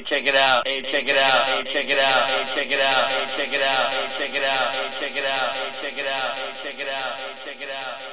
Hey, check it out. Hey, check it out. Hey, check it out. Hey, check it out. Hey, check it out. Hey, check it out. Hey, check it out. Hey, check it out. Hey, check it out. Hey, check it out. Hey, check it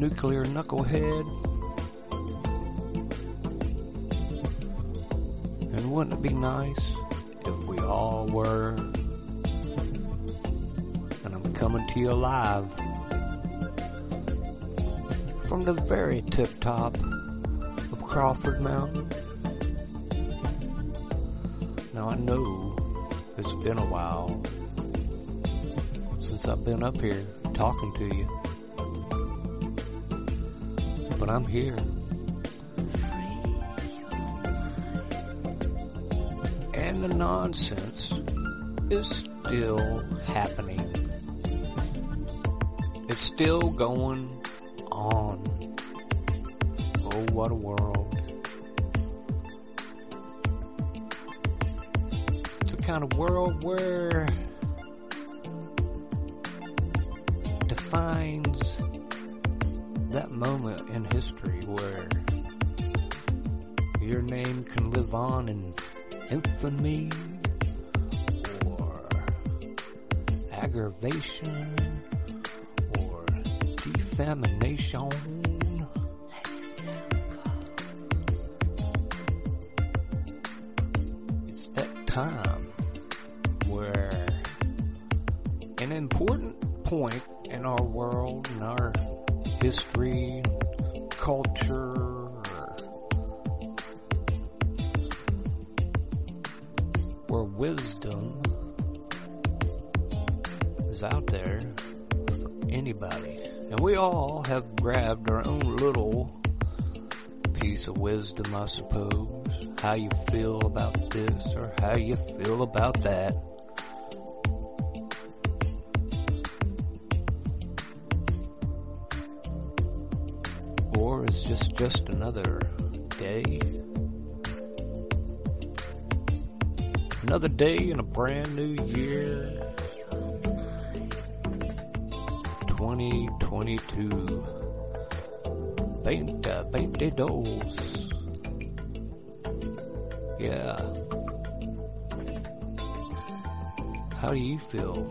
nuclear knucklehead. And wouldn't it be nice if we all were? And I'm coming to you live from the very tip top of Crawford Mountain. Now I know it's been a while since I've been up here talking to you. But I'm here. And the nonsense is still happening. It's still going on. Oh, what a world. It's a kind of world where defines that moment in history where your name can live on in infamy or aggravation or defamation. It's that time where an important point in our world, in our history, culture, where wisdom is out there for anybody. And we all have grabbed our own little piece of wisdom, I suppose. How you feel about this or how you feel about that. Another day in a brand new year. 2022. Veinte, uh, veinte dos. Yeah. How do you feel?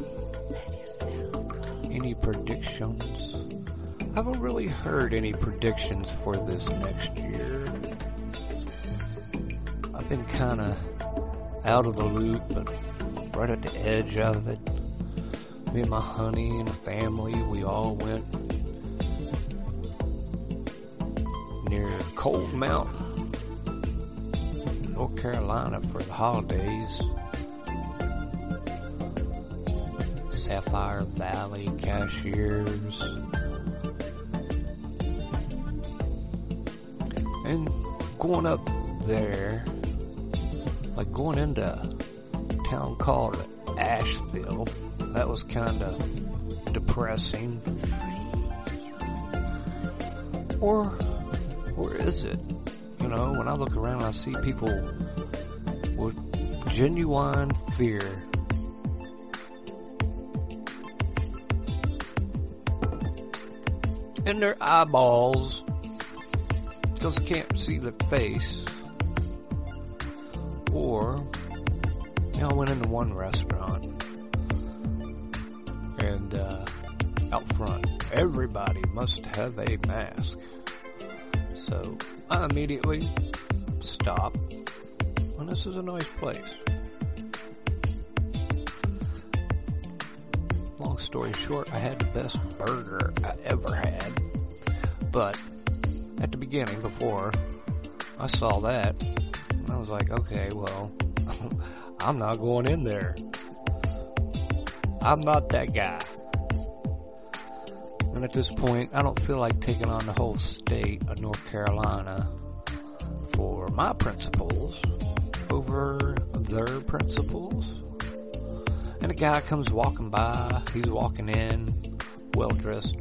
Any predictions? I haven't really heard any predictions for this next out of the loop, but right at the edge of it. Me and my honey and family, we all went near Cold Mountain, North Carolina for the holidays. Sapphire Valley cashiers. And going up there, like going into a town called Asheville, that was kind of depressing. Or, or is it? You know, when I look around, I see people with genuine fear. In their eyeballs, because they can't see the face. Or, you know, I went into one restaurant and uh, out front, everybody must have a mask. So I immediately stop. And this is a nice place. Long story short, I had the best burger I ever had. But at the beginning, before I saw that, was like, okay, well, I'm not going in there. I'm not that guy. And at this point, I don't feel like taking on the whole state of North Carolina for my principles over their principles. And a guy comes walking by. He's walking in, well dressed,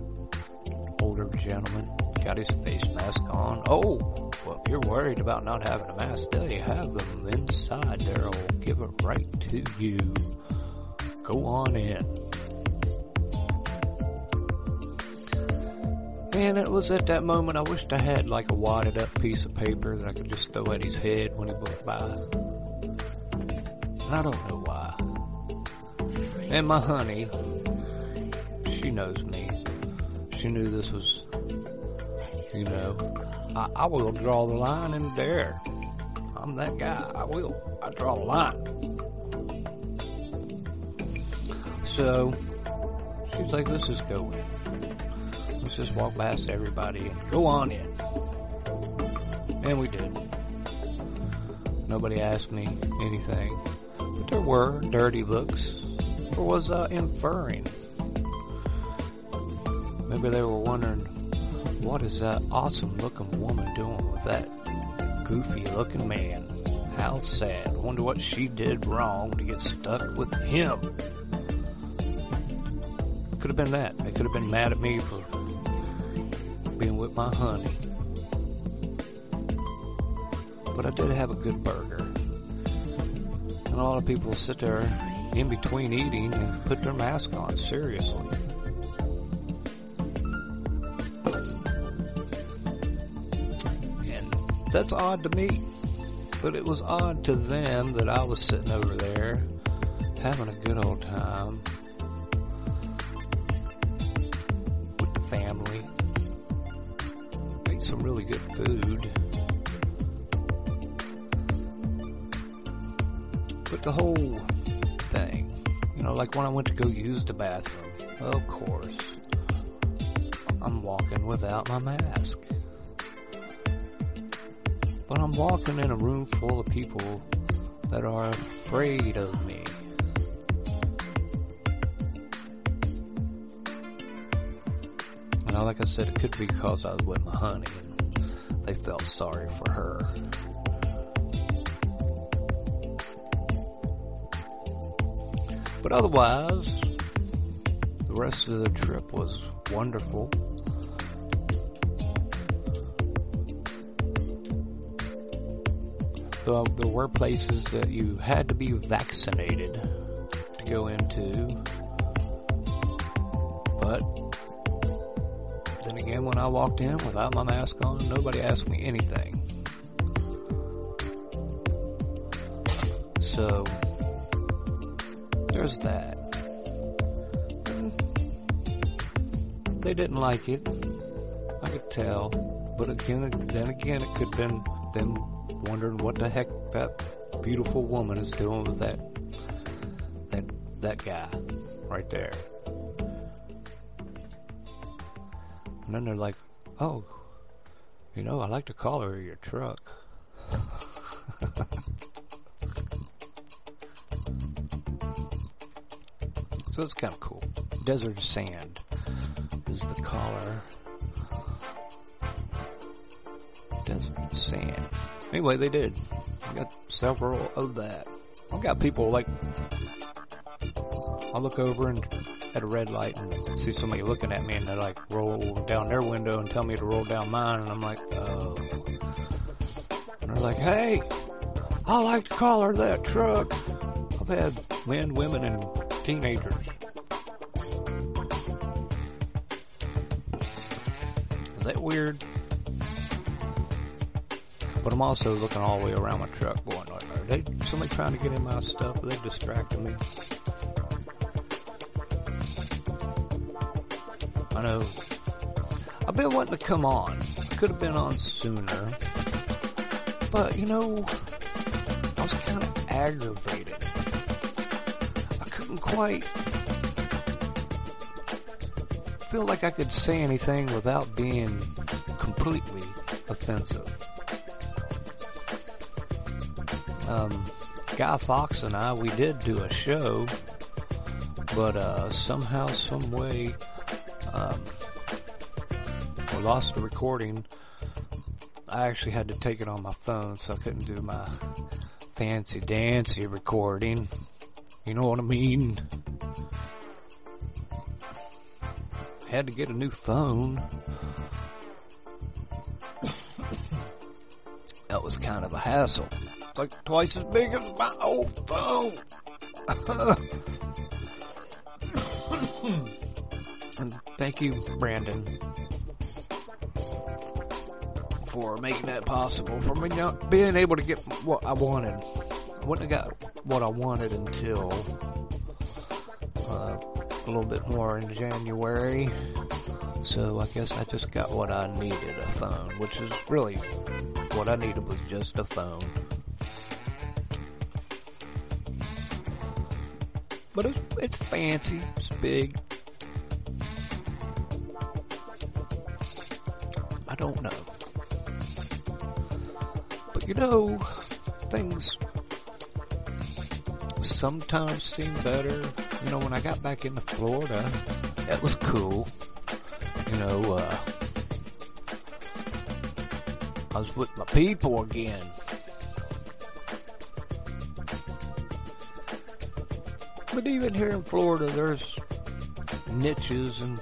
older gentleman, got his face mask on. Oh, well, if you're worried about not having a mask, you have them inside there. I'll give it right to you. Go on in. And it was at that moment I wished I had like a wadded up piece of paper that I could just throw at his head when he walked by. I don't know why. And my honey, she knows me. She knew this was, you know, I, I will draw the line in there. I'm that guy. I will. I draw the line. So, she's like, let's just go. Let's just walk past everybody and go on in. And we did. Nobody asked me anything. But there were dirty looks. Or was I inferring? Maybe they were wondering, what is that awesome looking woman doing with that goofy looking man? How sad. Wonder what she did wrong to get stuck with him. Could have been that. They could have been mad at me for being with my honey. But I did have a good burger. And a lot of people sit there in between eating and put their mask on, seriously. That's odd to me. But it was odd to them that I was sitting over there having a good old time with the family. Ate some really good food. But the whole thing, you know, like when I went to go use the bathroom, of course, I'm walking without my mask. But I'm walking in a room full of people that are afraid of me. Now, like I said, it could be because I was with my honey and they felt sorry for her. But otherwise, the rest of the trip was wonderful. Though there were places that you had to be vaccinated to go into. But then again, when I walked in without my mask on, nobody asked me anything. So, there's that. They didn't like it. I could tell. But again, then again, it could have been them wondering what the heck that beautiful woman is doing with that, that, that guy right there. And then they're like, oh, you know, I like to call her your truck. So it's kind of cool. Desert Sand Anyway, they did. I got several of that. I've got people like, I look over and at a red light and see somebody looking at me and they like roll down their window and tell me to roll down mine and I'm like, oh. And they're like, hey, I like to call her that truck. I've had men, women, and teenagers. I'm also looking all the way around my truck going, are they somebody trying to get in my stuff? Are they distracting me? I know. I've been wanting to come on. Could have been on sooner. But, you know, I was kind of aggravated. I couldn't quite feel like I could say anything without being completely offensive. Um, Guy Fox and I, we did do a show, but uh, somehow, some way, um, we lost the recording I actually had to take it on my phone, so I couldn't do my fancy dancy recording. You know what I mean? Had to get a new phone. that was kind of a hassle. Like twice as big as my old phone. and thank you, Brandon, for making that possible. For me not being able to get what I wanted. I wouldn't have got what I wanted until uh, a little bit more in January. So I guess I just got what I needed, a phone, which is really what I needed was just a phone. But it's, it's fancy, it's big. I don't know. But you know, things sometimes seem better. You know, when I got back into Florida, that was cool. You know, uh, I was with my people again. But even here in Florida, there's niches and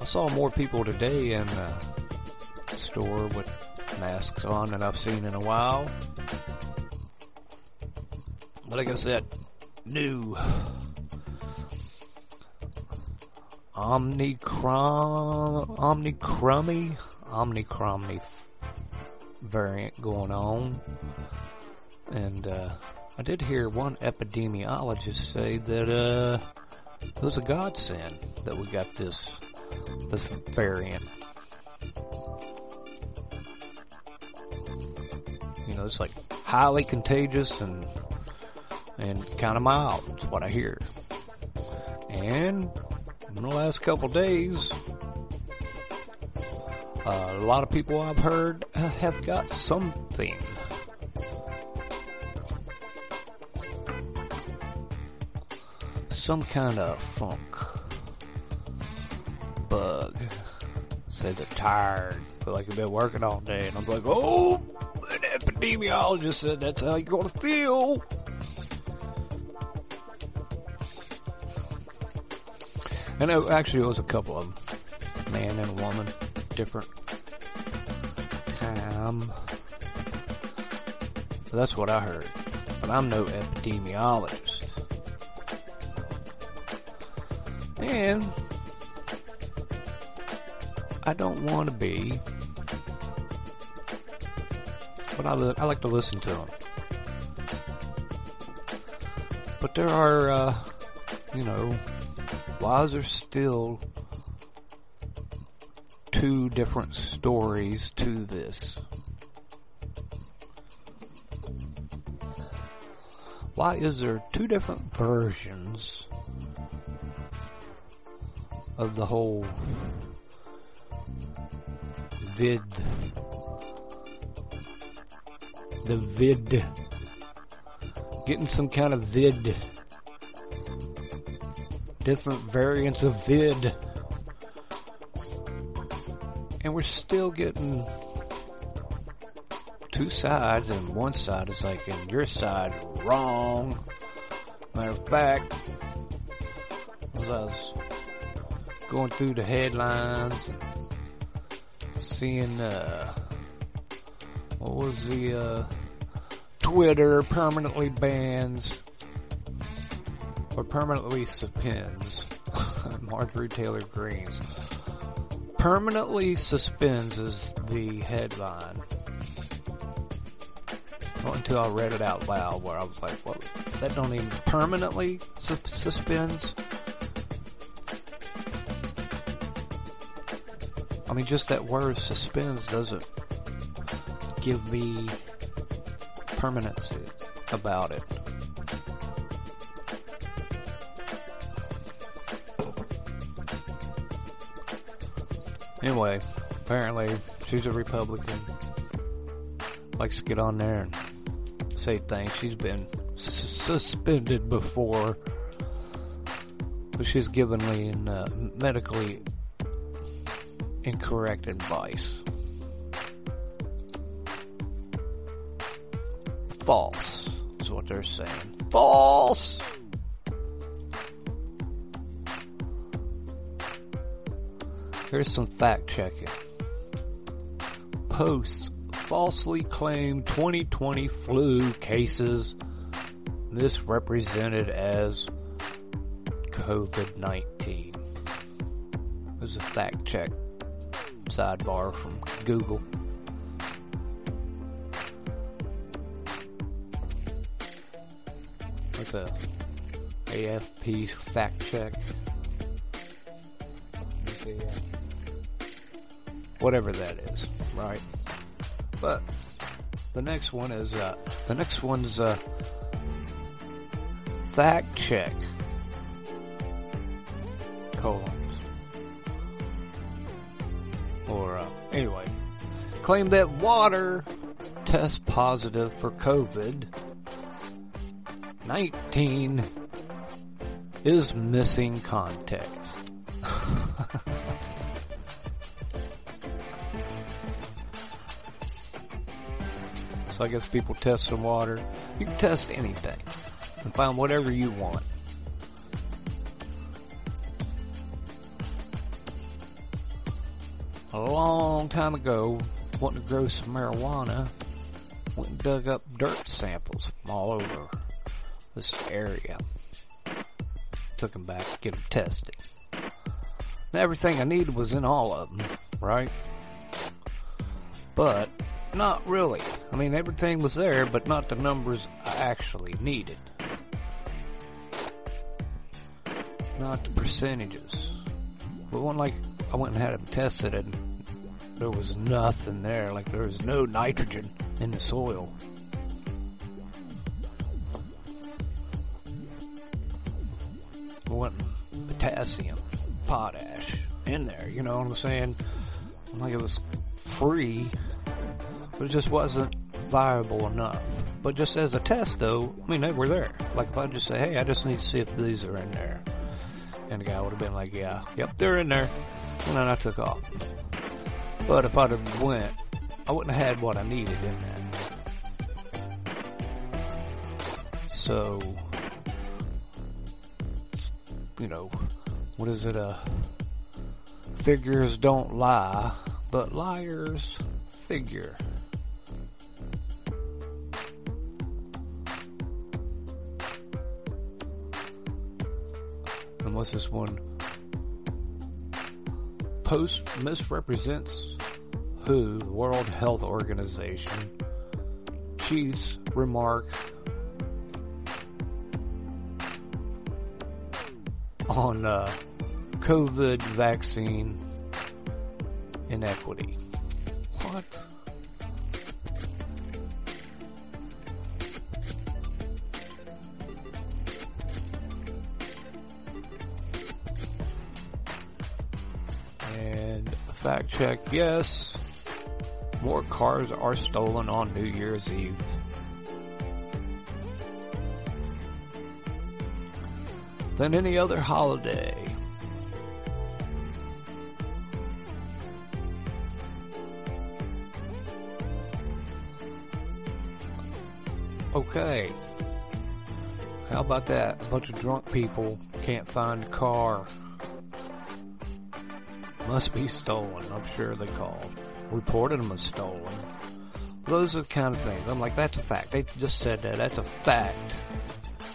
I saw more people today in the store with masks on than I've seen in a while. But I guess that new Omnicron, Omnicrummy, Omnicrummy variant going on. And, uh, I did hear one epidemiologist say that, uh, it was a godsend that we got this, this variant. You know, it's like highly contagious and, and kind of mild, is what I hear. And in the last couple days, uh, a lot of people I've heard have got something. Some kind of funk bug. Said they're tired, feel like they've been working all day, and I'm like, oh, an epidemiologist said that's how you're gonna feel. And it actually was a couple of them. Man and a woman. Different time. So that's what I heard. But I'm no epidemiologist. And I don't want to be. But I, li- I like to listen to them. But there are, uh, you know, why is there still two different stories to this? Why is there two different versions of the whole vid? The vid. Getting some kind of vid different variants of vid. And we're still getting two sides, and one side is like, and your side wrong. Matter of fact, as I was going through the headlines, seeing, uh, what was the, uh, Twitter permanently bans or permanently suspends Marjorie Taylor Greene's. Permanently suspends is the headline. Until I read it out loud where I was like, what? That don't even permanently su- suspends? Mean, just that word suspends doesn't give me permanency about it. Anyway, apparently she's a Republican. Likes to get on there and say things. She's been suspended before, but she's given me uh, medically incorrect advice. False is what they're saying. False! Here's some fact checking. Posts falsely claim 2020 flu cases misrepresented as COVID 19. There's a fact check sidebar from Google. Like a AFP fact check. Whatever that is, right? But the next one is uh the next one's uh fact check colons claim that water tests positive for COVID 19 is missing context. so I guess people test some water. You can test anything and find whatever you want. A long time ago, wanting to grow some marijuana, went and dug up dirt samples from all over this area. Took them back to get them tested. And everything I needed was in all of them, right? But not really. I mean, everything was there, but not the numbers I actually needed. Not the percentages. But one like I went and had them tested and there was nothing there. Like there was no nitrogen in the soil. Wasn't potassium, potash in there. You know what I'm saying? Like it was free, but it just wasn't viable enough. But just as a test though, I mean they were there. Like if I just say, hey, I just need to see if these are in there. And the guy would have been like, yeah, yep, they're in there. And then I took off. But if I'd have went, I wouldn't have had what I needed in that. So, you know, what is it? Uh, figures don't lie, but liars figure. Unless this one? Post misrepresents WHO, the World Health Organization. Chiefs remark on uh, COVID vaccine inequity. What? And fact check, yes, more cars are stolen on New Year's Eve. Than any other holiday. Okay. How about that? A bunch of drunk people can't find a car. Must be stolen. I'm sure they called. Reported them as stolen. Those are the kind of things. I'm like, that's a fact. They just said that. That's a fact.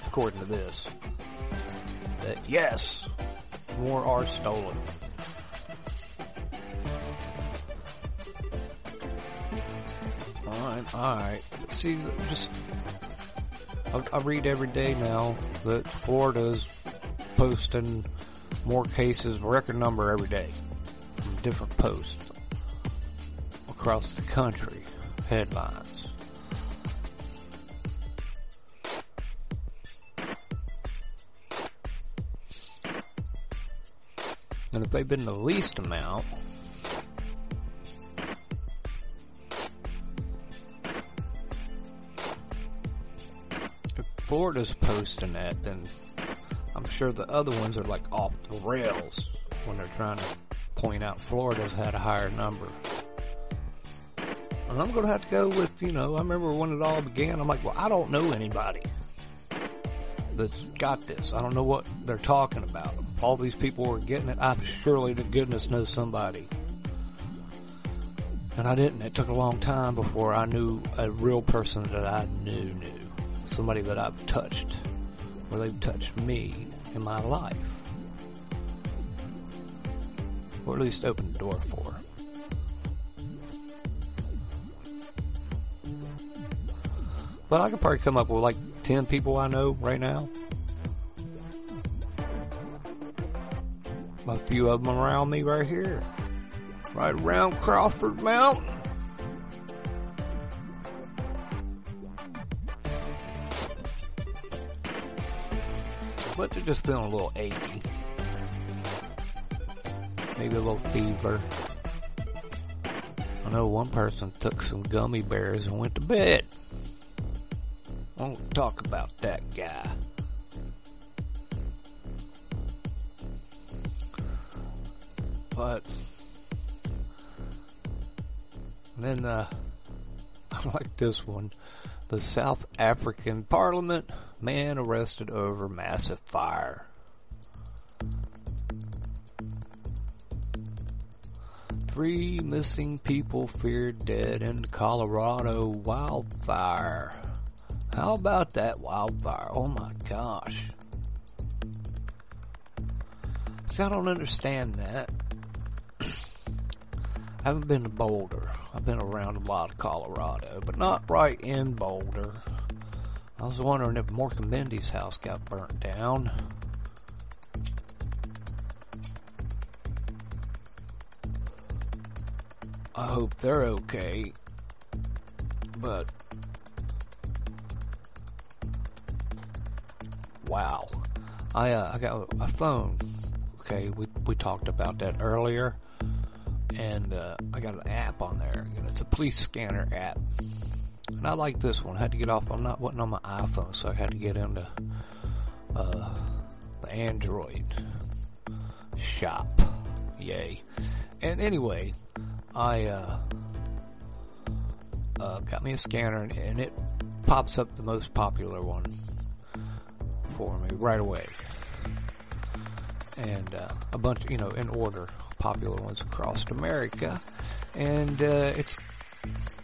According to this. That yes, more are stolen. Alright, alright. See, just I, I read every day now that Florida's posting more cases, record number every day, different posts across the country, headlines. And if they've been the least amount, if Florida's posting that, then I'm sure the other ones are like off the rails when they're trying to point out Florida's had a higher number. And I'm going to have to go with, you know, I remember when it all began, I'm like, well, I don't know anybody that's got this. I don't know what they're talking about. All these people were getting it. I surely to goodness knows somebody. And I didn't. It took a long time before I knew a real person that I knew knew. Somebody that I've touched. Or they've touched me in my life. Or at least opened the door for. But I could probably come up with like 10 people I know right now. A few of them around me right here. Right around Crawford Mountain. But they're just feeling a little achy. Maybe a little fever. I know one person took some gummy bears and went to bed. Won't talk about that guy. But then uh, I like this one. The South African Parliament man arrested over massive fire. Three missing people feared dead in Colorado wildfire. How about that wildfire? Oh my gosh. See, I don't understand that. I haven't been to Boulder. I've been around a lot of Colorado, but not right in Boulder. I was wondering if Mork and Mindy's house got burnt down. I hope they're okay. But wow, I uh, I got a phone. Okay, we we talked about that earlier, and uh, I got an app on there. And it's a police scanner app, and I like this one. I had to get off. I'm not wasn't on my iPhone, so I had to get into uh, the Android shop. Yay! And anyway, I uh, uh, got me a scanner, and, and it pops up the most popular one for me right away. And uh, a bunch, you know, in order, popular ones across America. And uh, it's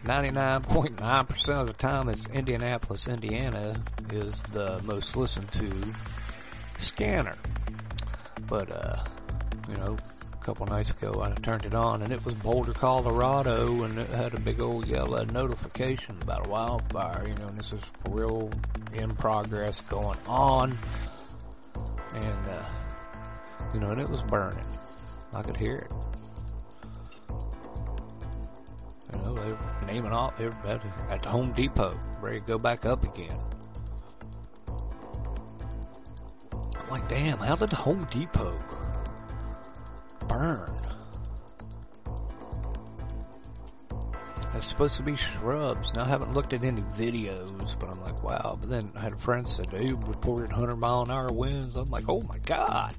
99.9% of the time it's Indianapolis, Indiana is the most listened to scanner. But, uh, you know, couple nights ago I turned it on and it was Boulder, Colorado and it had a big old yellow notification about a wildfire, you know, and this is real in progress going on. And, uh, you know, and it was burning. I could hear it. You know, they were naming off everybody at the Home Depot, ready to go back up again. I'm like, damn, how did the Home Depot burn? It's supposed to be shrubs. Now I haven't looked at any videos, but I'm like, wow. But then I had a friend said they reported 100 mile an hour winds. I'm like, oh my god.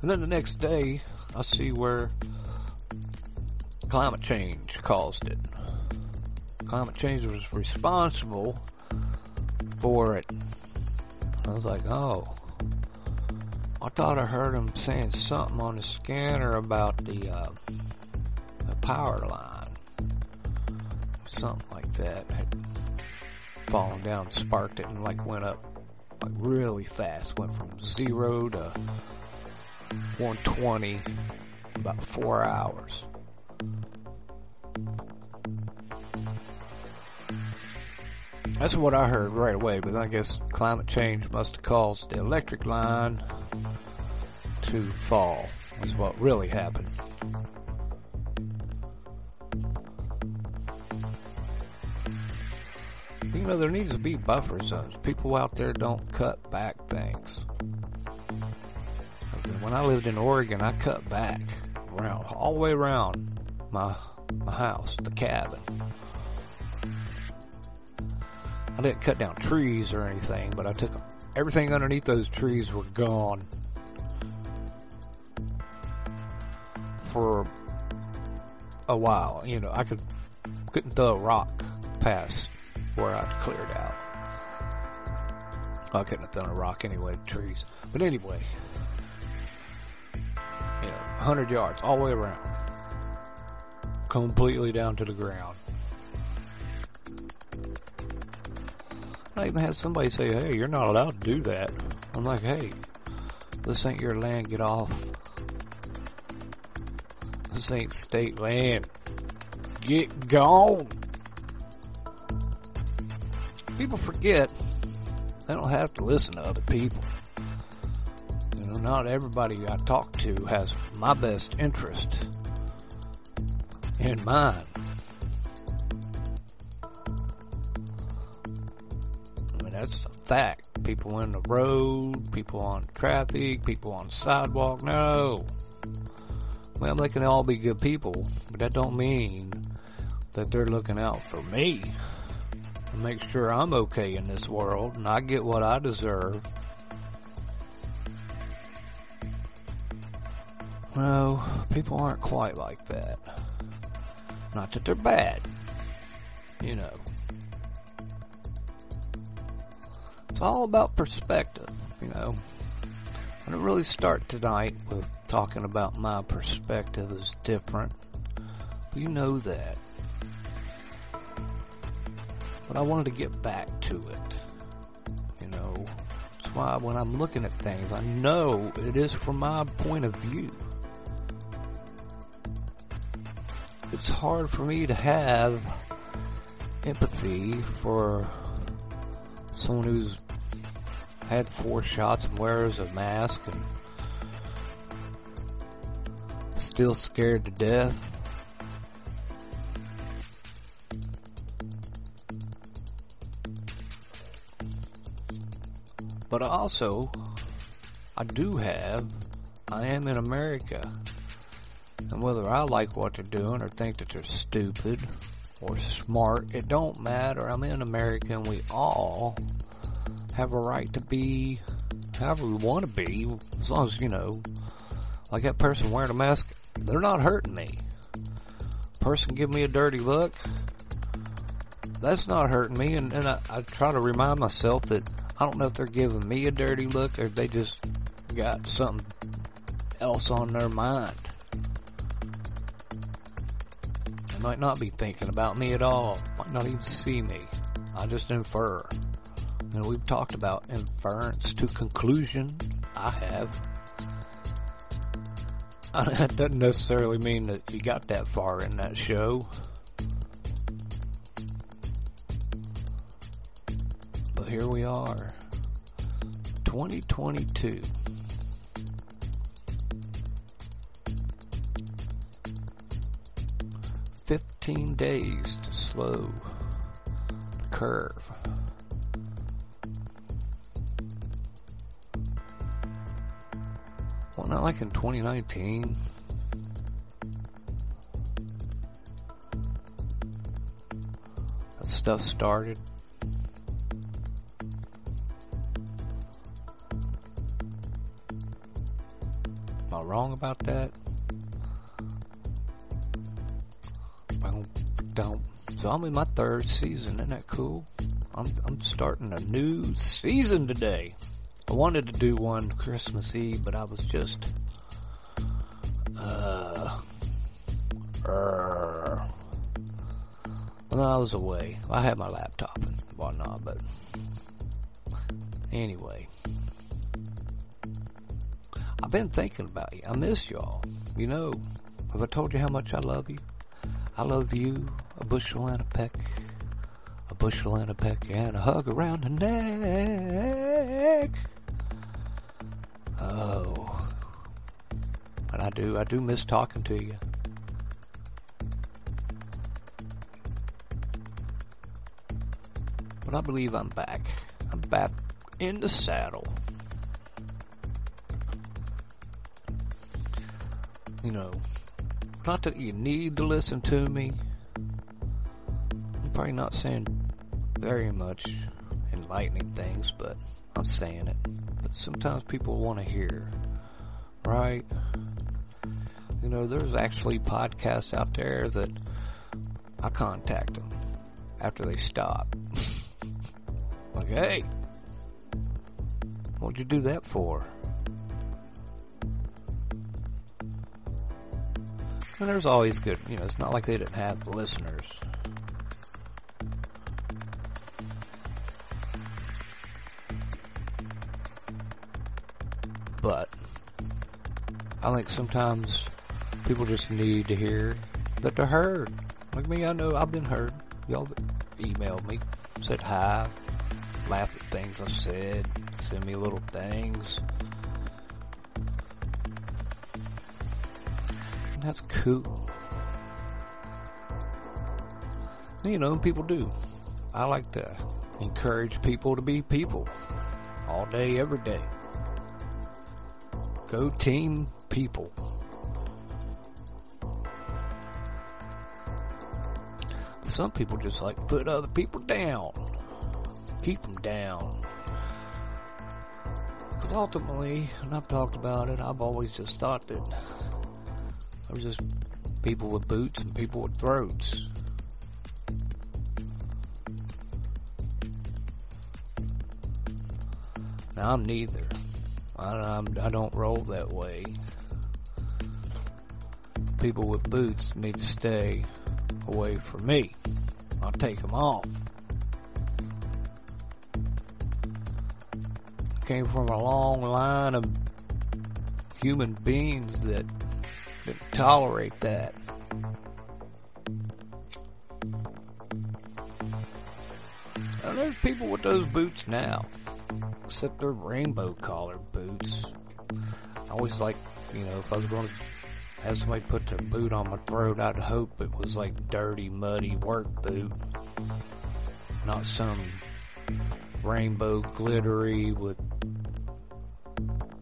And then the next day, I see where climate change caused it. Climate change was responsible for it. I was like, oh. I thought I heard him saying something on the scanner about the, uh, the power line. Something like that had fallen down, sparked it, and like went up like really fast. Went from zero to 120 about four hours. That's what I heard right away, but I guess climate change must have caused the electric line to fall. Is what really happened. You know, there needs to be buffer zones. People out there don't cut back things. When I lived in Oregon, I cut back around, all the way around my, my house, the cabin. I didn't cut down trees or anything, but I took everything underneath those trees were gone for a while. You know, I could couldn't throw a rock past where I'd cleared out. I couldn't have thrown a rock anyway, trees. But anyway, you know, 100 yards all the way around, completely down to the ground. I even had somebody say, "Hey, you're not allowed to do that." I'm like, "Hey, this ain't your land. Get off. This ain't state land. Get gone." People forget they don't have to listen to other people. You know, not everybody I talk to has my best interest in mind. Fact. People in the road, people on traffic, people on sidewalk. No. Well, they can all be good people, but that don't mean that they're looking out for me and make sure I'm okay in this world and I get what I deserve. No, people aren't quite like that. Not that they're bad, you know. It's all about perspective, you know. I didn't really start tonight with talking about my perspective is different. You know that. But I wanted to get back to it. You know, that's why when I'm looking at things, I know it is from my point of view. It's hard for me to have empathy for someone who's had four shots and wears a mask and still scared to death. But also, I do have, I am in America. And whether I like what they're doing or think that they're stupid or smart, it don't matter. I'm in America and we all have a right to be however we want to be, as long as, you know, like that person wearing a mask, they're not hurting me. Person give me a dirty look, that's not hurting me, and, and I, I try to remind myself that I don't know if they're giving me a dirty look or if they just got something else on their mind. They might not be thinking about me at all, might not even see me. I just infer. Know, we've talked about inference to conclusion. I have. That doesn't necessarily mean that you got that far in that show. But here we are. 2022. Fifteen days to slow the curve. Not like in 2019. That stuff started. Am I wrong about that? Don't, don't. So I'm in my third season. Isn't that cool? I'm I'm starting a new season today. I wanted to do one Christmas Eve, but I was just uh, uh well, no, I was away. I had my laptop and whatnot, but anyway. I've been thinking about you. I miss y'all. You know, have I told you how much I love you? I love you a bushel and a peck, a bushel and a peck, and a hug around the neck. Do, I do miss talking to you. But I believe I'm back. I'm back in the saddle. You know, not that you need to listen to me. I'm probably not saying very much enlightening things, but I'm saying it. But sometimes people want to hear, right? You know, there's actually podcasts out there that I contact them after they stop. like, hey, what'd you do that for? And there's always good, you know, it's not like they didn't have listeners. But I think sometimes people just need to hear that they're heard. Like me, I know I've been heard. Y'all emailed me, said hi, laughed at things I said, send me little things. That's cool. You know, people do. I like to encourage people to be people all day, every day. Go team people. Some people just like put other people down. Keep them down. Because ultimately, and I've talked about it, I've always just thought that there was just people with boots and people with throats. Now I'm neither. I, I'm, I don't roll that way. People with boots need to stay away from me. I'll take them off. Came from a long line of human beings that didn't tolerate that. And there's people with those boots now, except they're rainbow collared boots. I always like, you know, if I was going to have somebody put their boot on my throat, I'd hope it was like dirty, muddy work boot, not some rainbow glittery with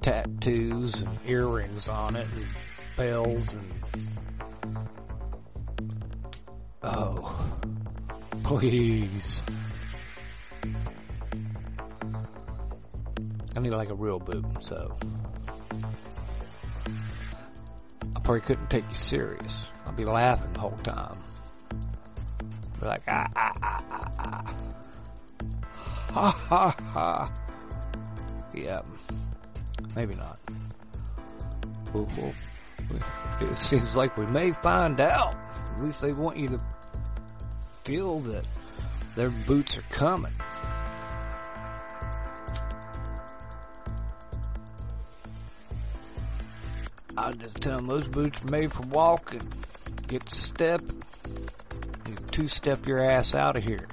tattoos and earrings on it and bells and oh please. I need like a real boot so I probably couldn't take you serious. I'd be laughing the whole time. Be like ah ah ah ah ah. Ha ha ha. Yeah maybe not. We'll- we'll- we- it seems like we may find out. At least they want you to feel that their boots are coming. Them those boots made for walking. Get to step, two step your ass out of here.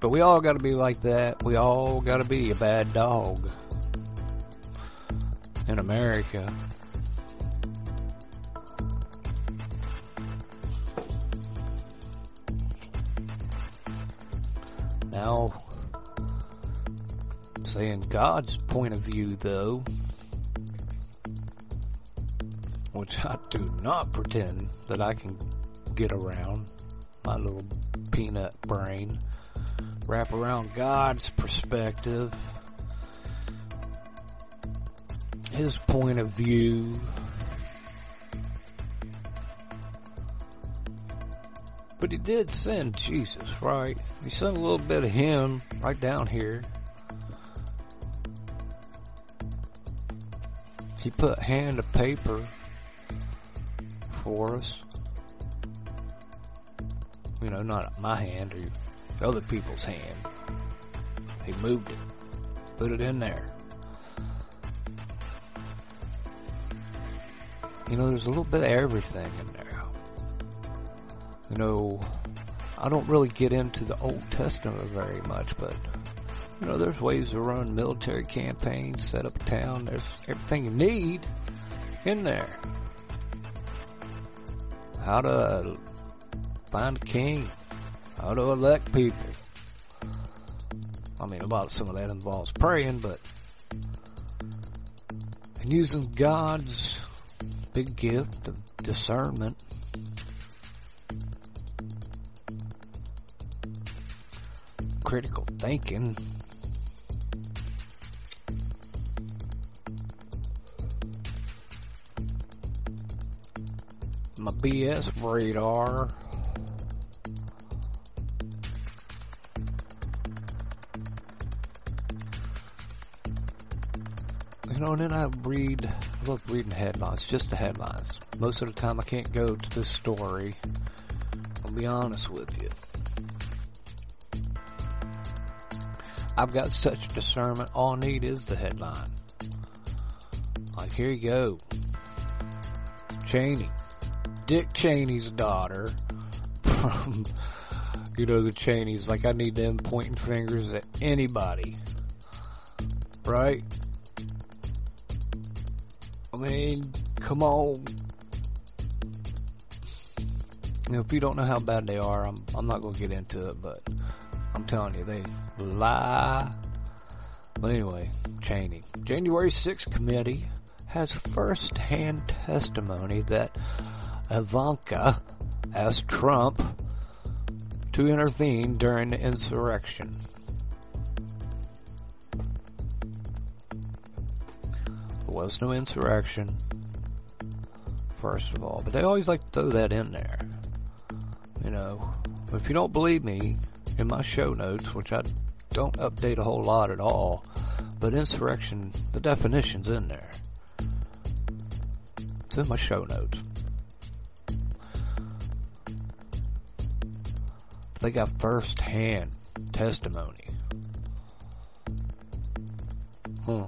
But we all gotta be like that. We all gotta be a bad dog. In America. God's point of view though, which I do not pretend that I can get around my little peanut brain wrap around God's perspective, His point of view. But He did send Jesus, right? He sent a little bit of Him right down here. He put hand to paper for us. You know, not my hand or other people's hand. He moved it, put it in there. You know, there's a little bit of everything in there. You know, I don't really get into the Old Testament very much, but you know, there's ways to run military campaigns, set up a town. There's everything you need in there. How to find a king, how to elect people. I mean, a lot of some of that involves praying, but and using God's big gift of discernment. Critical thinking. BS radar. You know, and then I read, I love reading headlines, just the headlines. Most of the time I can't go to this story. I'll be honest with you. I've got such discernment, all I need is the headline. Like, here you go. Cheney. Dick Cheney's daughter from, you know, the Cheneys. Like, I need them pointing fingers at anybody. Right? I mean, come on. You know, if you don't know how bad they are, I'm, I'm not going to get into it, but I'm telling you, they lie. But anyway, Cheney. January 6th committee has first-hand testimony that Ivanka asked Trump to intervene during the insurrection. There was no insurrection, first of all, but they always like to throw that in there. You know, if you don't believe me, in my show notes, which I don't update a whole lot at all, but insurrection, the definition's in there. It's in my show notes. They got first hand testimony. Huh.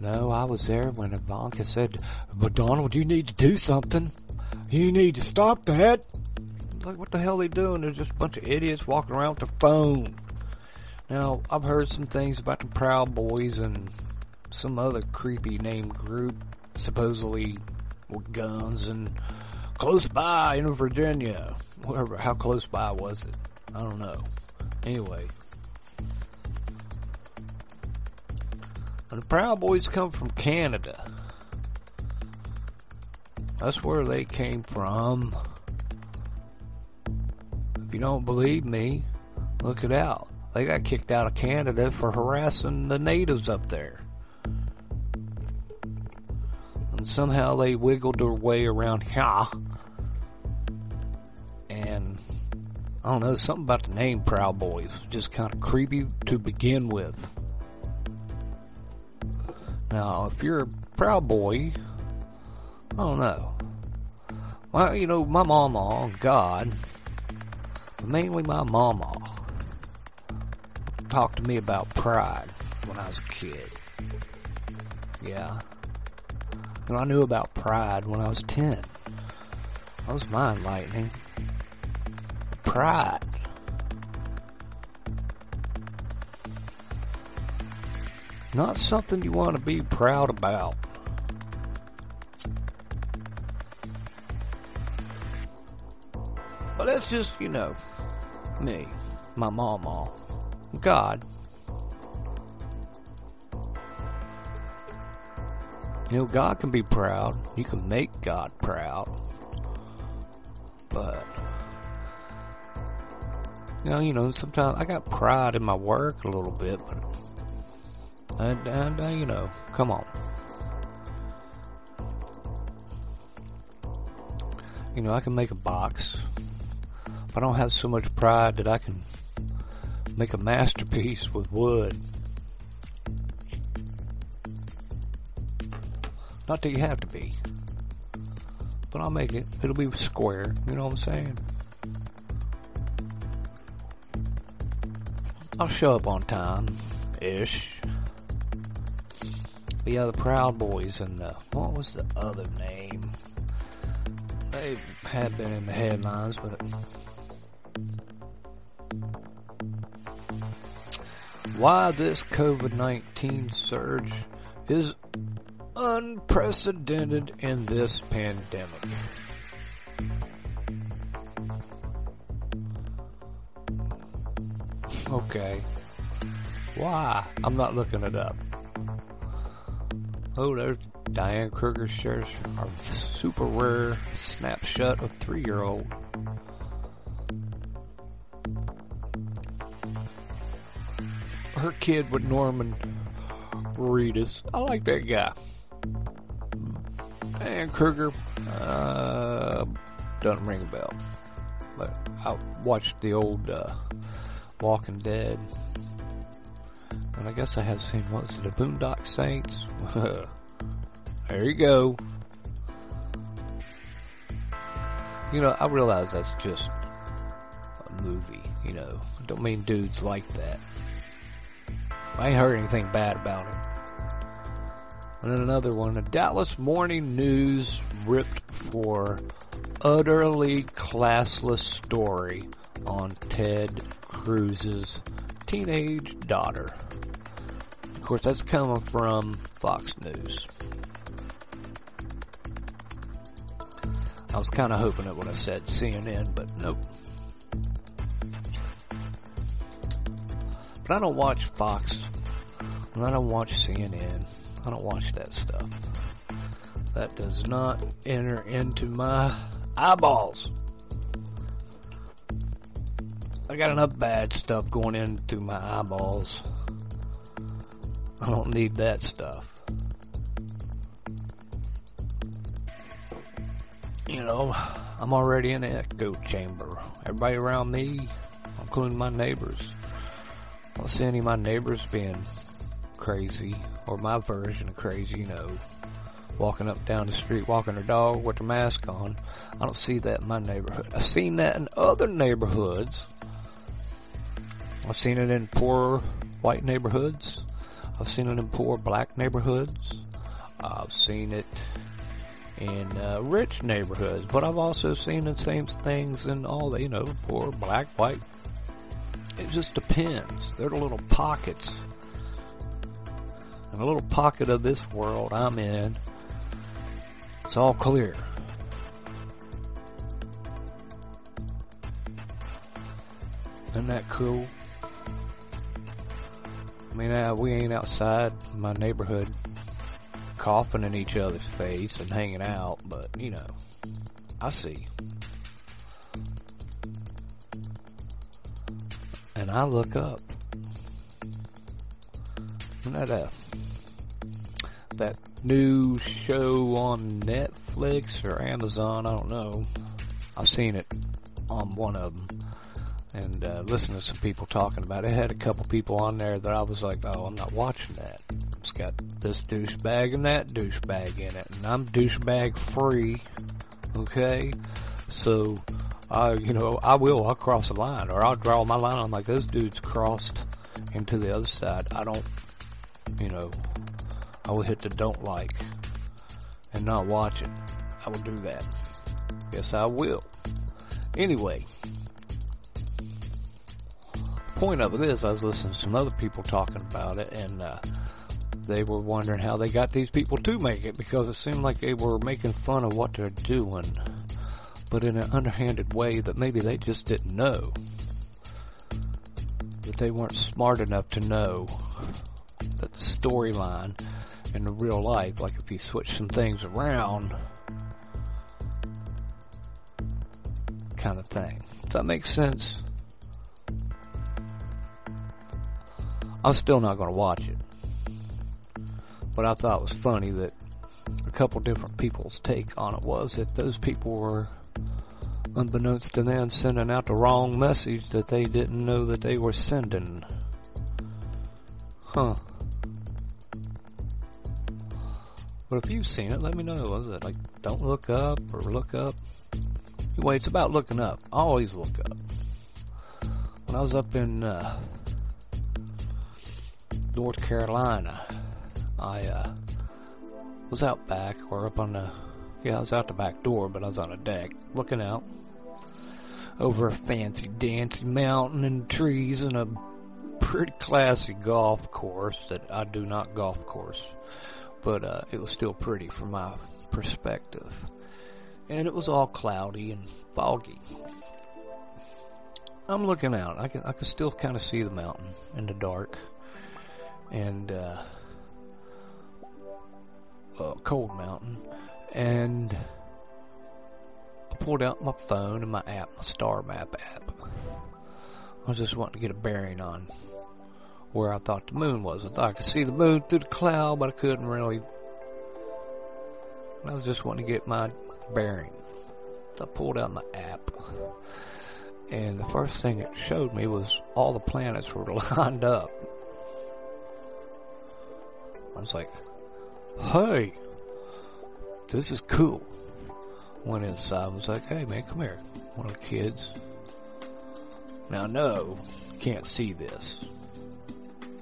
No, I was there when Ivanka said, but Donald, you need to do something. You need to stop that. Like, what the hell are they doing? They're just a bunch of idiots walking around with their phone. Now, I've heard some things about the Proud Boys and some other creepy named group, supposedly with guns and close by in Virginia. Whatever, how close by was it? I don't know. Anyway. And the Proud Boys come from Canada. That's where they came from. If you don't believe me, look it out. They got kicked out of Canada for harassing the natives up there. Somehow they wiggled their way around here. And I don't know, something about the name Proud Boys just kind of creepy to begin with. Now, if you're a Proud Boy, I don't know. Well, you know, my mama, God, mainly my mama, talked to me about pride when I was a kid. Yeah. And I knew about pride when I was 10. That was my enlightening. Pride. Not something you want to be proud about. But that's just, you know, me, my mama, God. You know, God can be proud. You can make God proud. But, you know, you know, sometimes I got pride in my work a little bit, but, and, and uh, you know, come on. You know, I can make a box. I don't have so much pride that I can make a masterpiece with wood. Not that you have to be. But I'll make it. It'll be square. You know what I'm saying? I'll show up on time. Ish. But yeah, the Proud Boys and the, what was the other name? They had been in the headlines, but why this COVID-19 surge is unprecedented in this pandemic. Okay. Why? I'm not looking it up. Oh, there's Diane Kruger shares our super rare snapshot of three-year-old. Her kid with Norman Reedus. I like that guy. And Kruger, uh, doesn't ring a bell. But I watched the old, uh, Walking Dead. And I guess I have seen, what was it, the Boondock Saints? there you go. You know, I realize that's just a movie, you know. I don't mean dudes like that. I ain't heard anything bad about him. And then another one, the Dallas Morning News ripped for utterly classless story on Ted Cruz's teenage daughter. Of course, that's coming from Fox News. I was kind of hoping it would have said CNN, but nope. But I don't watch Fox. And I don't watch CNN. I don't watch that stuff. That does not enter into my eyeballs. I got enough bad stuff going in through my eyeballs. I don't need that stuff. You know, I'm already in an echo chamber. Everybody around me, including my neighbors. I don't see any of my neighbors being crazy, or my version of crazy, you know, walking up down the street, walking their dog with their mask on. I don't see that in my neighborhood. I've seen that in other neighborhoods. I've seen it in poor white neighborhoods. I've seen it in poor black neighborhoods. I've seen it in uh, rich neighborhoods, but I've also seen the same things in all the, you know, poor black, white. It just depends. They're the little pockets. And a little pocket of this world I'm in, it's all clear. Isn't that cool? I mean, uh, we ain't outside my neighborhood coughing in each other's face and hanging out, but you know, I see. And I look up. Isn't that a, that new show on Netflix or Amazon? I don't know. I've seen it on one of them and uh, listened to some people talking about it. It had a couple people on there that I was like, oh, I'm not watching that. It's got this douchebag and that douchebag in it, and I'm douchebag free. Okay, so I, you know, I will. I'll cross a line, or I'll draw my line. I'm like, those dudes crossed into the other side. I don't, you know, I will hit the don't like and not watch it. I will do that. Yes, I will. Anyway, point of it is, I was listening to some other people talking about it, and uh, they were wondering how they got these people to make it because it seemed like they were making fun of what they're doing, but in an underhanded way that maybe they just didn't know. That they weren't smart enough to know that the storyline in real life, like if you switch some things around, kind of thing. Does that make sense? I'm still not going to watch it. But I thought it was funny that a couple different people's take on it was that those people were, unbeknownst to them, sending out the wrong message that they didn't know that they were sending. Huh. But if you've seen it, let me know. It like don't look up or look up? Anyway, it's about looking up. I always look up. When I was up in uh, North Carolina, I uh, was out back or up on the yeah, I was out the back door, but I was on a deck looking out over a fancy dancy mountain and trees and a pretty classy golf course that I do not golf course, but uh, it was still pretty from my perspective. And it was all cloudy and foggy. I'm looking out. I can I can still kind of see the mountain in the dark, and uh, cold mountain. And I pulled out my phone and my app, my star map app. I was just wanting to get a bearing on where I thought the moon was. I thought I could see the moon through the cloud, but I couldn't really I was just wanting to get my bearing. So I pulled out my app. And the first thing it showed me was all the planets were lined up. I was like, hey, this is cool. Went inside, and was like, hey man, come here. One of the kids. Now no, can't see this.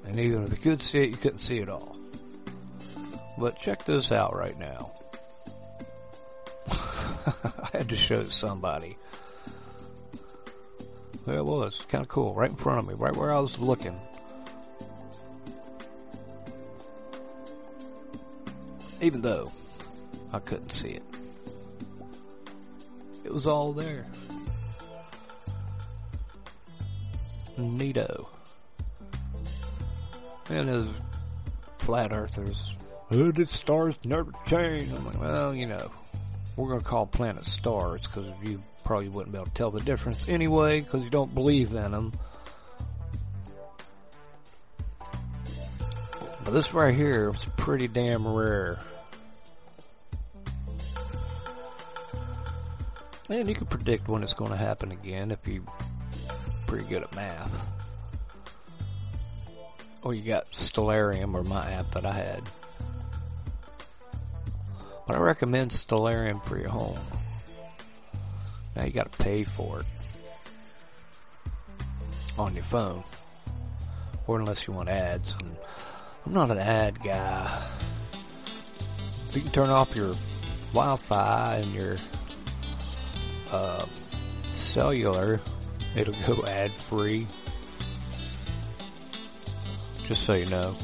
And even if you could see it, you couldn't see it all. But check this out right now. I had to show it somebody. There it was. Kind of cool. Right in front of me. Right where I was looking. Even though I couldn't see it. It was all there. Neato. And his flat earthers, oh, the stars never change. I'm like, well, you know, we're going to call planets stars because you probably wouldn't be able to tell the difference anyway because you don't believe in them. But this right here is pretty damn rare. And you can predict when it's going to happen again if you're pretty good at math. Or you got Stellarium or my app that I had. But I recommend Stellarium for your home. Now you gotta pay for it. On your phone. Or unless you want ads. And I'm not an ad guy. If you can turn off your Wi-Fi and your uh, cellular, it'll go ad free. Just so you know.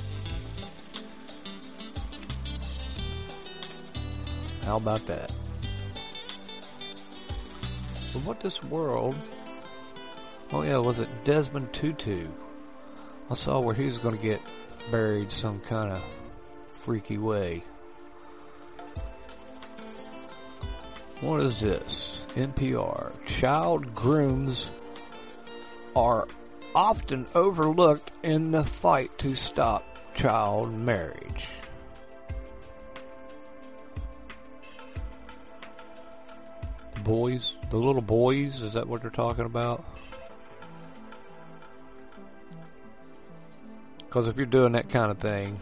How about that? But what this world? Oh yeah, was it Desmond Tutu? I saw where he was going to get buried some kind of freaky way. What is this? NPR. Child grooms are often overlooked in the fight to stop child marriage. The Boys, the little boys, is that what they're talking about? Because if you're doing that kind of thing,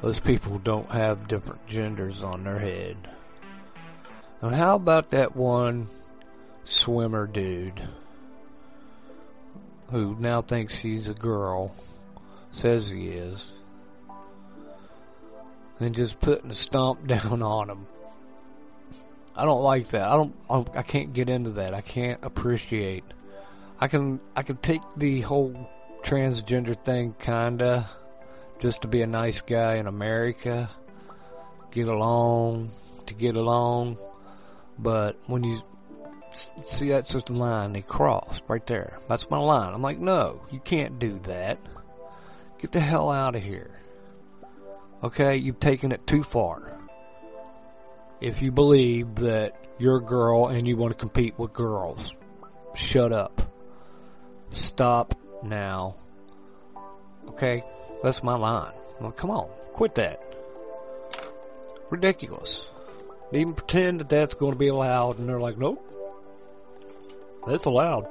those people don't have different genders on their head. And how about that one swimmer dude who now thinks he's a girl, says he is, and just putting a stomp down on him. I don't like that. I don't. I can't get into that. I can't appreciate. I can. I can take the whole transgender thing kinda, just to be a nice guy in America, get along, to get along. But when you see that's just a line they crossed right there. That's my line. I'm like, no, you can't do that. Get the hell out of here. Okay, you've taken it too far. If you believe that you're a girl and you want to compete with girls, shut up. Stop now. Okay, that's my line. Well, come on, quit that. Ridiculous. Even pretend that that's going to be allowed, and they're like, nope, that's allowed.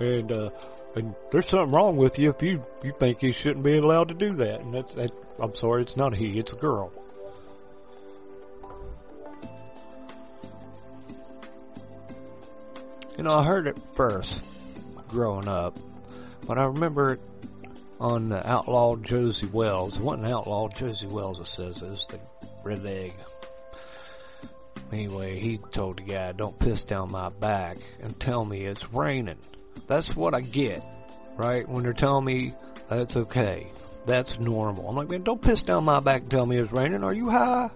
And uh, and there's something wrong with you if you you think you shouldn't be allowed to do that. And that's, that, I'm sorry, it's not he, it's a girl. You know, I heard it first growing up, but I remember it on the Outlaw Josey Wales. It wasn't Outlaw Josey Wales that says it, it's the red egg. Anyway, he told the guy, don't piss down my back and tell me it's raining. That's what I get, right? When they're telling me that's okay. That's normal. I'm like, man, don't piss down my back and tell me it's raining. Are you high?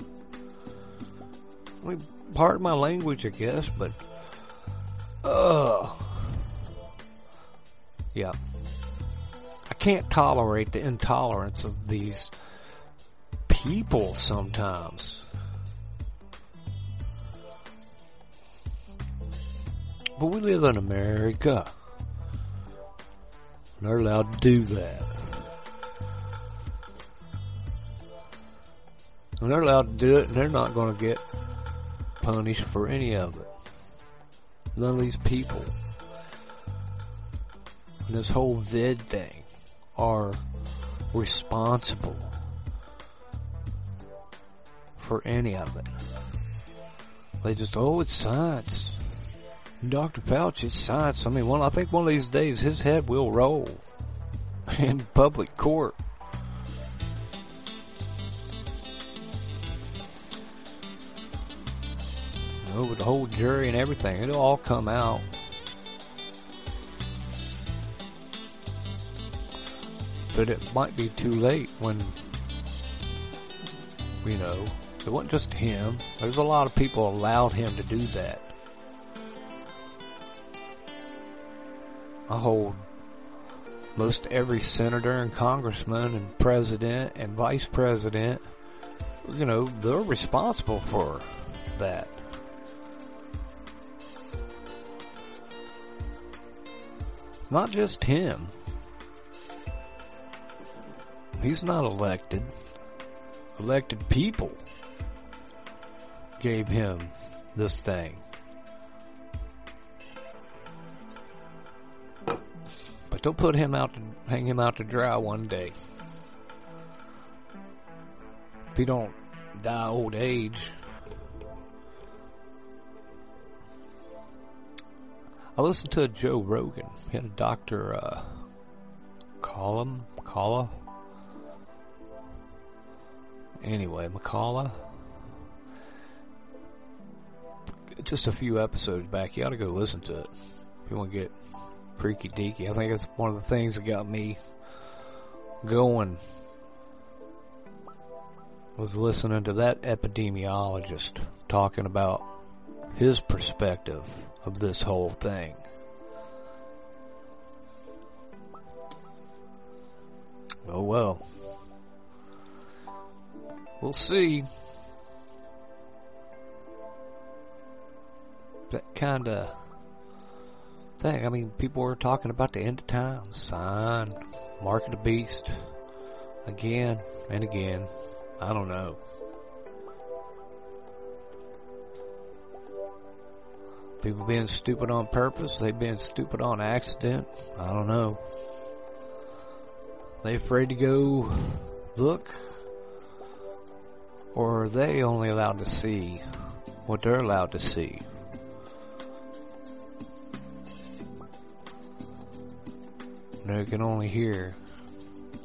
I mean, part of my language, I guess, but, ugh. Yeah. I can't tolerate the intolerance of these people sometimes. But we live in America. They're allowed to do that. And they're allowed to do it, and they're not going to get punished for any of it. None of these people. And this whole vid thing are responsible for any of it. They just, oh, it's science. Dr. Fauci, it's science. I mean, one, I think one of these days his head will roll in public court. You with the whole jury and everything, it'll all come out. But it might be too late when, you know, it wasn't just him. There's a lot of people allowed him to do that. I hold most every senator and congressman and president and vice president, you know, they're responsible for that. Not just him. He's not elected. Elected people gave him this thing. Don't put him out to hang him out to dry one day. If he don't die old age. I listened to Joe Rogan. He had a doctor uh Colum Calla. Anyway, McCullough. Just a few episodes back. You ought to go listen to it if you want to get freaky deaky. I think it's one of the things that got me going. Was listening to that epidemiologist talking about his perspective of this whole thing. Oh well. We'll see. That kind of thing. I mean, people were talking about the end of times, sign, mark of the beast, again and again. I don't know. People being stupid on purpose, they being stupid on accident. I don't know. They afraid to go look, or are they only allowed to see what they're allowed to see? They can only hear.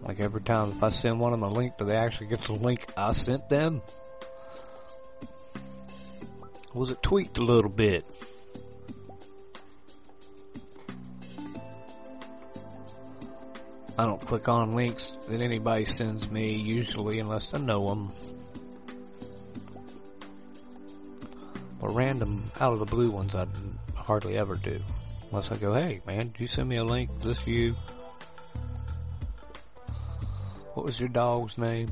Like every time if I send one of them a link, do they actually get the link I sent them? Was it tweaked a little bit? I don't click on links that anybody sends me usually unless I know them. But random out of the blue ones I hardly ever do. Unless I go, hey man, did you send me a link? Is this you? What was your dog's name?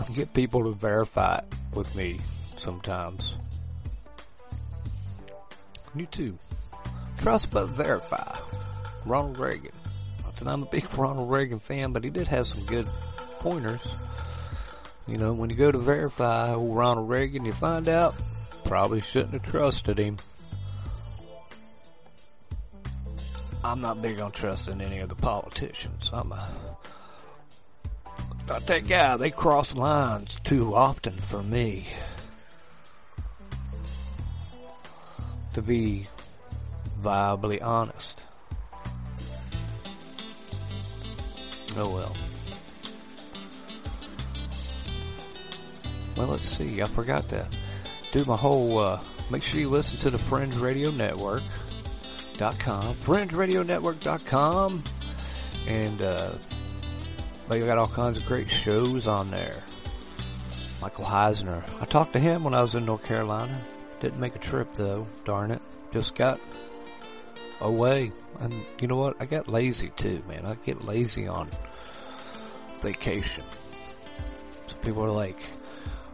I get people to verify it with me sometimes. You too. Trust but verify. Ronald Reagan. Not that I'm a big Ronald Reagan fan, but he did have some good pointers. You know, when you go to verify old Ronald Reagan, you find out probably shouldn't have trusted him. I'm not big on trusting any of the politicians. I'm a, not that guy. They cross lines too often for me to be viably honest. Oh well. Well, let's see. I forgot to do my whole, uh, make sure you listen to the Fringe Radio Network dot com, fringeradionetwork.com, and, uh, they got all kinds of great shows on there. Michael Heisner. I talked to him when I was in North Carolina. Didn't make a trip though, darn it. Just got away. And you know what? I got lazy too, man. I get lazy on vacation. So people are like,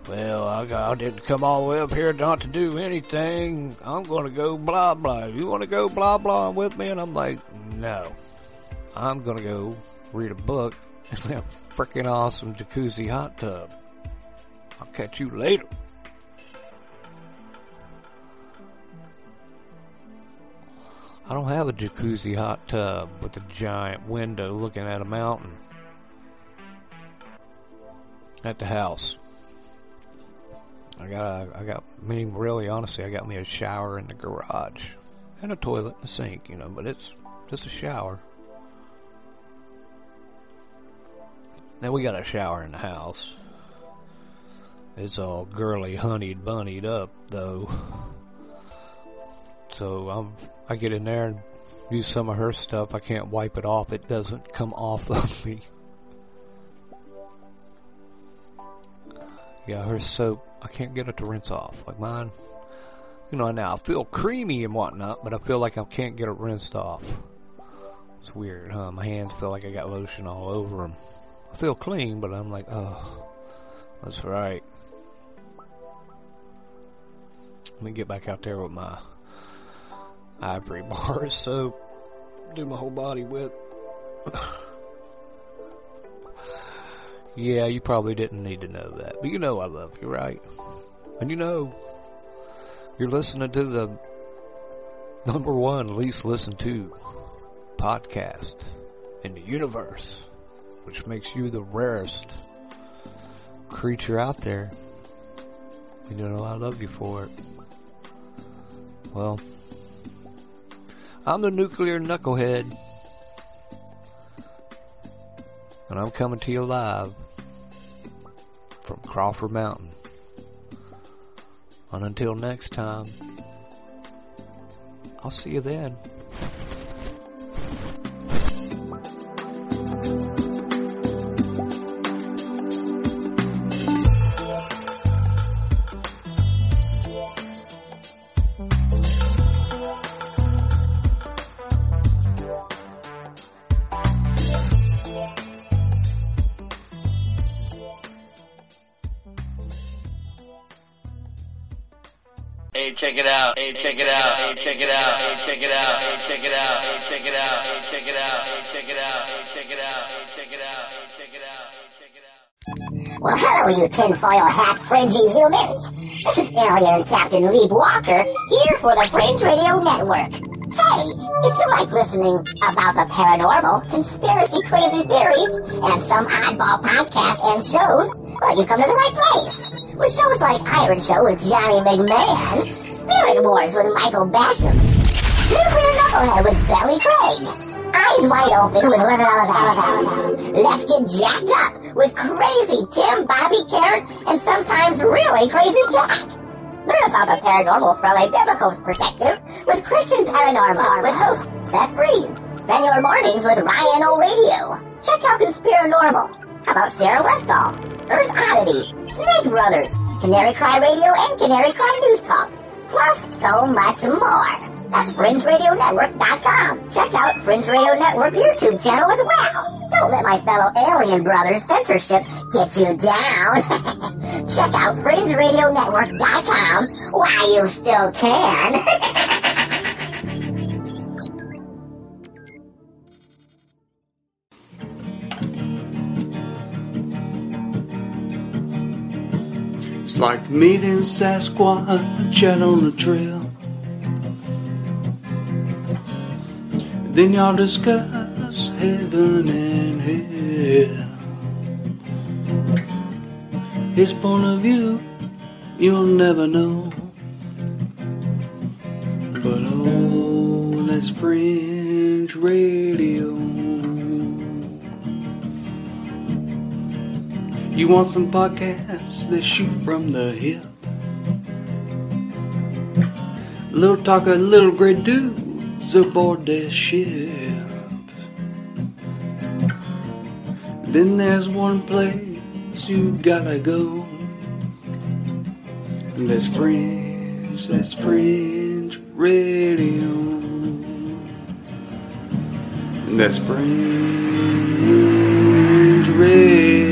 well, I, I didn't come all the way up here not to do anything. I'm going to go blah blah. You want to go blah blah with me? And I'm like, no. I'm going to go read a book in a freaking awesome jacuzzi hot tub. I'll catch you later. I don't have a jacuzzi hot tub with a giant window looking at a mountain. At the house. I got, I got, mean, really, honestly, I got me a shower in the garage. And a toilet and a sink, you know, but it's just a shower. Now we got a shower in the house. It's all girly, honeyed, bunnied up, though. So I'm, I get in there and use some of her stuff. I can't wipe it off. It doesn't come off of me. Yeah, her soap, I can't get it to rinse off. Like mine, you know, now I feel creamy and whatnot, but I feel like I can't get it rinsed off. It's weird, huh? My hands feel like I got lotion all over them. I feel clean, but I'm like, oh, that's right. Let me get back out there with my ivory bar soap, do my whole body with. yeah, you probably didn't need to know that, but you know I love you, right? And you know, you're listening to the number one least listened to podcast in the universe, which makes you the rarest creature out there. And you know I love you for it. Well, I'm the nuclear knucklehead. And I'm coming to you live from Crawford Mountain. And until next time, I'll see you then. Hey, check it out. Hey, check it out. Hey, check it out. Hey, check it out. Hey, check it out. Hey, check it out. Hey, check it out. Hey, check it out. Hey, check it out. Hey, check it out. Hey. Well, hello, you tinfoil hat fringy humans. This is Alien Captain Lee Walker here for the Fringe Radio Network. Say, if you like listening about the paranormal, conspiracy crazy theories, and some oddball podcasts and shows, well, you've come to the right place. With shows like Iron Show with Johnny McMahon, Spirit Wars with Michael Basham, Nuclear Knucklehead with Belly Craig, Eyes Wide Open with Living on Let's Get Jacked Up with Crazy Tim, Bobby Carrot, and sometimes really Crazy Jack. Learn about the paranormal from a biblical perspective with Christian Paranormal with host Seth Breeze. Spend your mornings with Ryan O'Radio. Check out Conspiranormal. How about Sarah Westall, Earth Oddity, Snake Brothers, Canary Cry Radio, and Canary Cry News Talk. Plus so much more. That's FringeRadioNetwork.com. Check out Fringe Radio Network YouTube channel as well. Don't let my fellow alien brothers censorship get you down. Check out FringeRadioNetwork.com while you still can. like meeting Sasquatch out on the trail. Then y'all discuss heaven and hell. His point of view, you'll never know. But oh, that's fringe radio. You want some podcasts that shoot from the hip? Little talk of little great dudes aboard their ship. Then there's one place you gotta go. And That's fringe, that's fringe radio. And That's fringe radio.